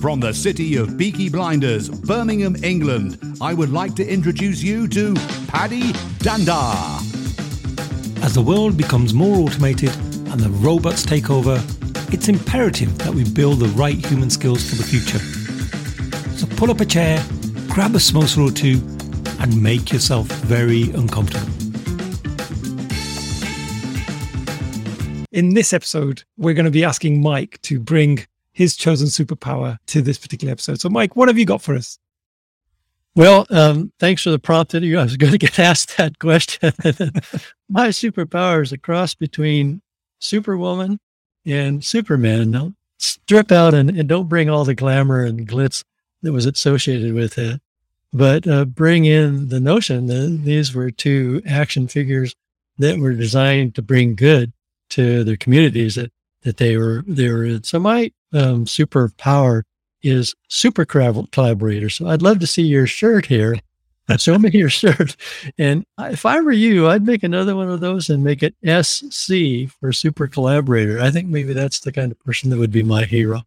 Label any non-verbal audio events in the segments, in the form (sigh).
From the city of Peaky Blinders, Birmingham, England, I would like to introduce you to Paddy Dhanda. As the world becomes more automated and the robots take over, it's imperative that we build the right human skills for the future. So pull up a chair, grab a samosa or two, and make yourself very uncomfortable. In this episode, we're going to be asking Mike to bring his chosen superpower to this particular episode. So, Mike, what have you got for us? Well, um, thanks for the prompt. I was going to get (laughs) asked that question. (laughs) My superpower is a cross between Superwoman and Superman. Now, strip out and, and don't bring all the glamour and glitz that was associated with it, but uh, bring in the notion that these were two action figures that were designed to bring good to their communities that that they were they were in. So my um, superpower is super collaborator. So I'd love to see your shirt here. (laughs) Show me your shirt. And if I were you, I'd make another one of those and make it SC for super collaborator. I think maybe that's the kind of person that would be my hero.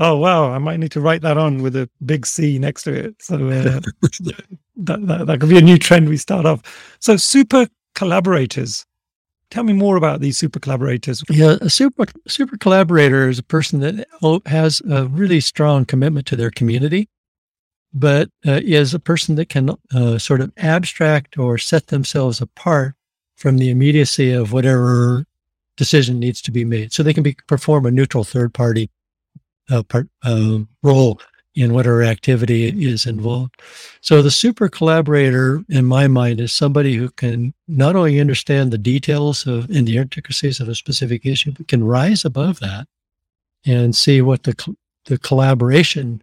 Oh wow! I might need to write that on with a big C next to it. So uh, (laughs) that, that that could be a new trend we start off. So super collaborators. Tell me more about these super collaborators. Yeah, a super super collaborator is a person that has a really strong commitment to their community, but uh, is a person that can uh, sort of abstract or set themselves apart from the immediacy of whatever decision needs to be made. So they can be perform a neutral third party uh, part, um, role in whatever activity is involved. So the super collaborator, in my mind, is somebody who can not only understand the details of and the intricacies of a specific issue, but can rise above that and see what the the collaboration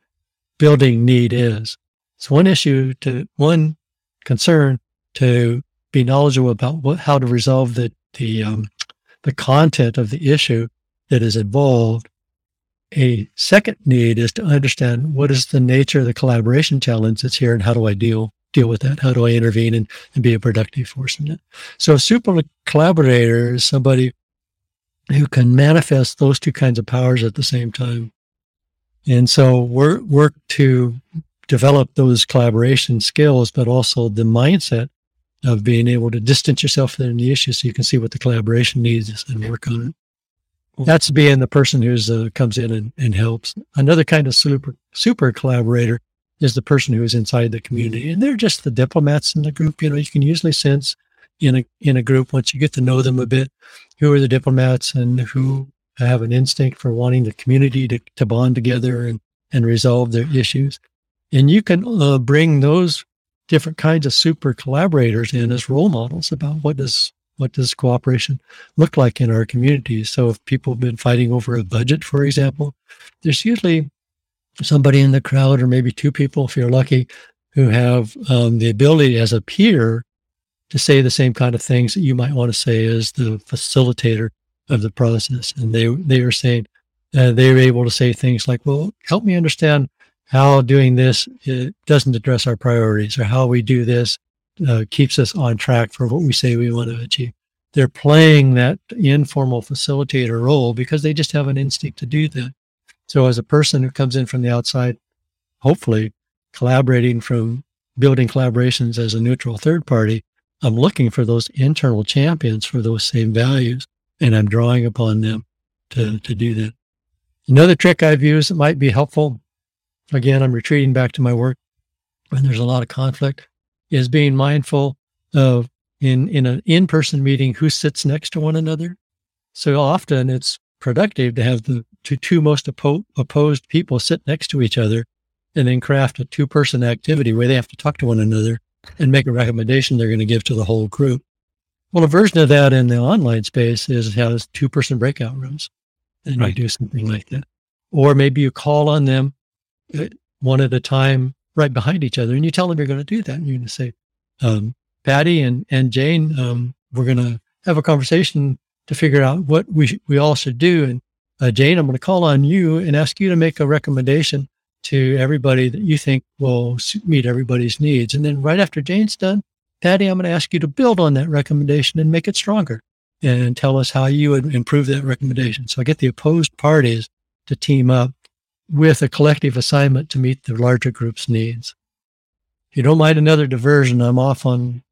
building need is. It's one issue to one concern to be knowledgeable about what, how to resolve the the um, the content of the issue that is involved a second need is to understand what is the nature of the collaboration challenge that's here and how do I deal deal with that? How do I intervene and, and be a productive force in it? So a super collaborator is somebody who can manifest those two kinds of powers at the same time. And so work work to develop those collaboration skills, but also the mindset of being able to distance yourself from the issue so you can see what the collaboration needs and work on it. That's being the person who's uh, comes in and, and helps. Another kind of super super collaborator is the person who is inside the community, and they're just the diplomats in the group. You know, you can usually sense in a in a group once you get to know them a bit, who are the diplomats and who have an instinct for wanting the community to, to bond together and and resolve their issues, and you can uh, bring those different kinds of super collaborators in as role models about what does what does cooperation look like in our communities? So if people have been fighting over a budget, for example, there's usually somebody in the crowd or maybe two people, if you're lucky, who have um, the ability as a peer to say the same kind of things that you might want to say as the facilitator of the process. And they, they are saying, uh, they are able to say things like, well, help me understand how doing this doesn't address our priorities or how we do this uh, keeps us on track for what we say we want to achieve. They're playing that informal facilitator role because they just have an instinct to do that. So, as a person who comes in from the outside, hopefully collaborating from building collaborations as a neutral third party, I'm looking for those internal champions for those same values, and I'm drawing upon them to, to do that. Another trick I've used that might be helpful. Again, I'm retreating back to my work when there's a lot of conflict is being mindful of in in an in-person meeting who sits next to one another. So often it's productive to have the two, two most oppo- opposed people sit next to each other and then craft a two-person activity where they have to talk to one another and make a recommendation they're going to give to the whole group. Well, a version of that in the online space is has two-person breakout rooms, and right. you do something like that. Or maybe you call on them uh, one at a time right behind each other. And you tell them you're going to do that. And you're going to say, um, Paddy and, and Jane, um, we're going to have a conversation to figure out what we, sh- we all should do. And uh, Jane, I'm going to call on you and ask you to make a recommendation to everybody that you think will meet everybody's needs. And then right after Jane's done, Paddy, I'm going to ask you to build on that recommendation and make it stronger and tell us how you would improve that recommendation. So I get the opposed parties to team up with a collective assignment to meet the larger group's needs. If you don't mind another diversion, I'm off on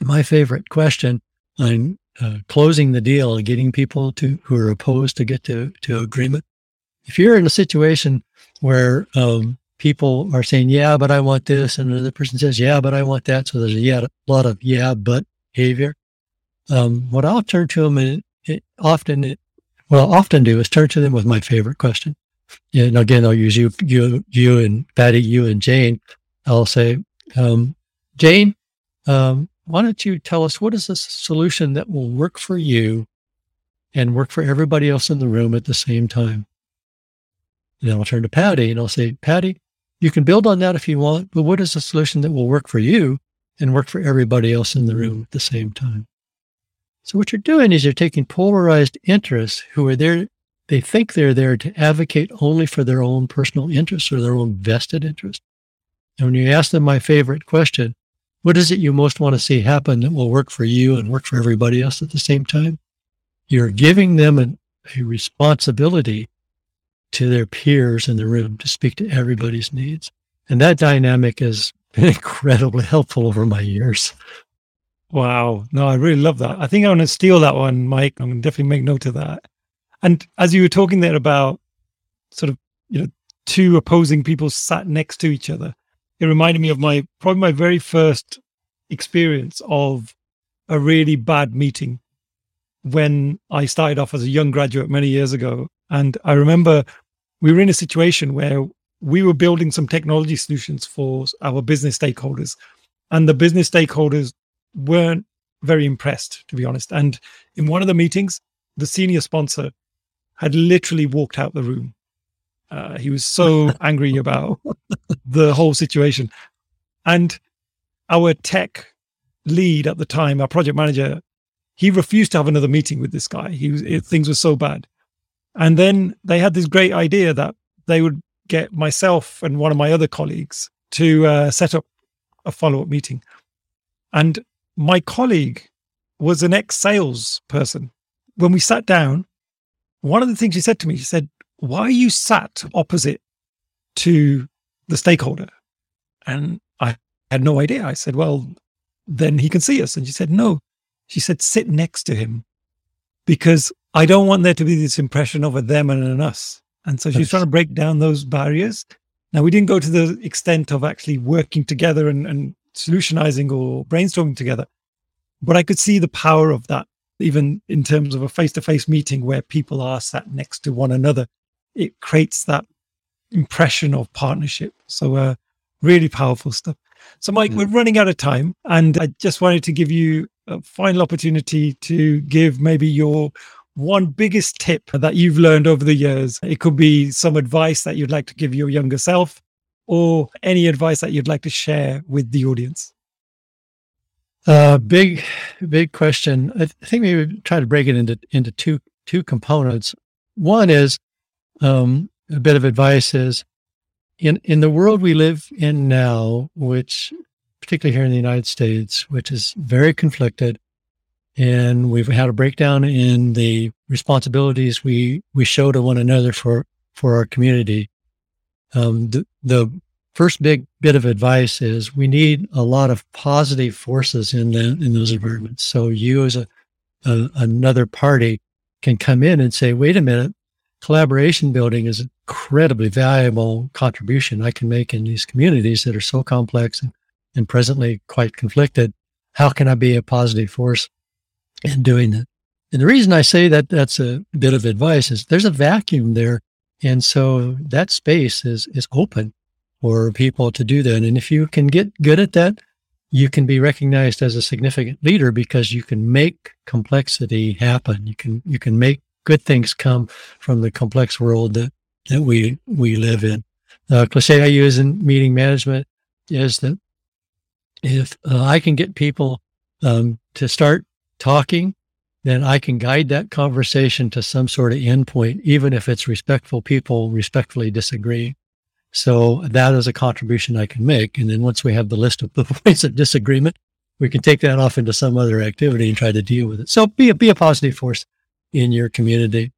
my favorite question on uh, closing the deal and getting people to who are opposed to get to, to agreement. If you're in a situation where um, people are saying, yeah, but I want this. And another person says, yeah, but I want that. So there's a yeah, a lot of yeah, but behavior. Um, what I'll turn to them and it, often, it, what I'll often do is turn to them with my favorite question. And again, I'll use you, you, you and Paddy, you and Jane. I'll say, um, Jane, um, why don't you tell us what is the solution that will work for you and work for everybody else in the room at the same time? And then I'll turn to Paddy and I'll say, Paddy, you can build on that if you want, but what is the solution that will work for you and work for everybody else in the room at the same time? So what you're doing is you're taking polarized interests who are there, they think they're there to advocate only for their own personal interests or their own vested interest. And when you ask them my favorite question, what is it you most want to see happen that will work for you and work for everybody else at the same time? You're giving them an, a responsibility to their peers in the room to speak to everybody's needs. And that dynamic has (laughs) been incredibly helpful over my years. Wow. No, I really love that. I think I want to steal that one, Mike. I'm going to definitely make note of that. And as you were talking there about sort of, you know, two opposing people sat next to each other, it reminded me of my probably my very first experience of a really bad meeting when I started off as a young graduate many years ago. And I remember we were in a situation where we were building some technology solutions for our business stakeholders, and the business stakeholders weren't very impressed, to be honest. And in one of the meetings, the senior sponsor had literally walked out the room. Uh, he was so (laughs) angry about the whole situation. And our tech lead at the time, our project manager, he refused to have another meeting with this guy. He was, it, things were so bad. And then they had this great idea that they would get myself and one of my other colleagues to uh, set up a follow up meeting. And my colleague was an ex sales person. When we sat down, one of the things she said to me, she said, Why are you sat opposite to the stakeholder? And I had no idea. I said, Well, then he can see us. And she said, No. She said, Sit next to him because I don't want there to be this impression of a them and an us. And so she's trying to break down those barriers. Now, we didn't go to the extent of actually working together and, and solutionizing or brainstorming together, but I could see the power of that, even in terms of a face to face meeting where people are sat next to one another. It creates that impression of partnership. So, uh, really powerful stuff. So, Mike, we're running out of time, and I just wanted to give you a final opportunity to give maybe your one biggest tip that you've learned over the years. It could be some advice that you'd like to give your younger self or any advice that you'd like to share with the audience. Uh, big, big question. I think we would try to break it into, into two, two components. One is, um, a bit of advice is in, in the world we live in now, which particularly here in the United States, which is very conflicted, and we've had a breakdown in the responsibilities we we show to one another for for our community. Um, the the first big bit of advice is we need a lot of positive forces in the, in those environments. So you as a, a another party can come in and say, wait a minute, collaboration building is an incredibly valuable contribution I can make in these communities that are so complex and, and presently quite conflicted. How can I be a positive force in doing that. And the reason I say that that's a bit of advice is there's a vacuum there. And so that space is, is open for people to do that. And if you can get good at that, you can be recognized as a significant leader because you can make complexity happen. You can, you can make good things come from the complex world that, that we, we live in. The cliche I use in meeting management is that if uh, I can get people um, to start talking, then I can guide that conversation to some sort of endpoint, even if it's respectful people respectfully disagree. So that is a contribution I can make. And then once we have the list of (laughs) the points of disagreement, we can take that off into some other activity and try to deal with it. So be a, be a positive force in your community.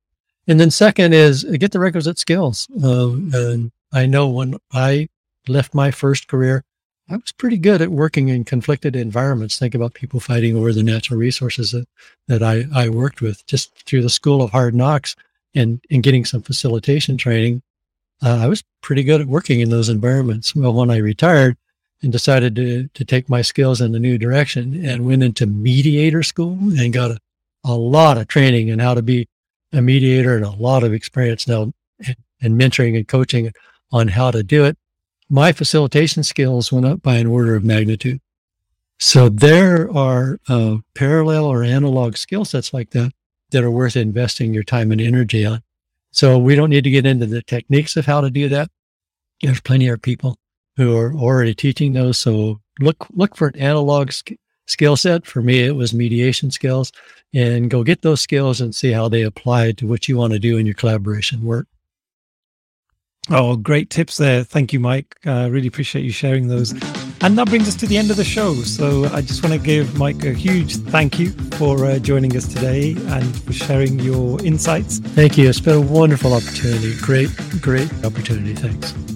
And then second is get the requisite skills. Uh, and I know when I left my first career, I was pretty good at working in conflicted environments. Think about people fighting over the natural resources that, that I, I worked with just through the school of hard knocks and, and getting some facilitation training. Uh, I was pretty good at working in those environments. Well, when I retired and decided to, to take my skills in a new direction and went into mediator school and got a, a lot of training in how to be a mediator and a lot of experience now and mentoring and coaching on how to do it my facilitation skills went up by an order of magnitude. So there are uh, parallel or analog skill sets like that that are worth investing your time and energy on. So we don't need to get into the techniques of how to do that. There's plenty of people who are already teaching those. So look look for an analog sk- skill set. For me, it was mediation skills, and go get those skills and see how they apply to what you want to do in your collaboration work. Oh, great tips there. Thank you, Mike. I uh, really appreciate you sharing those. And that brings us to the end of the show. So I just want to give Mike a huge thank you for uh, joining us today and for sharing your insights. Thank you. It's been a wonderful opportunity. Great, great opportunity. Thanks.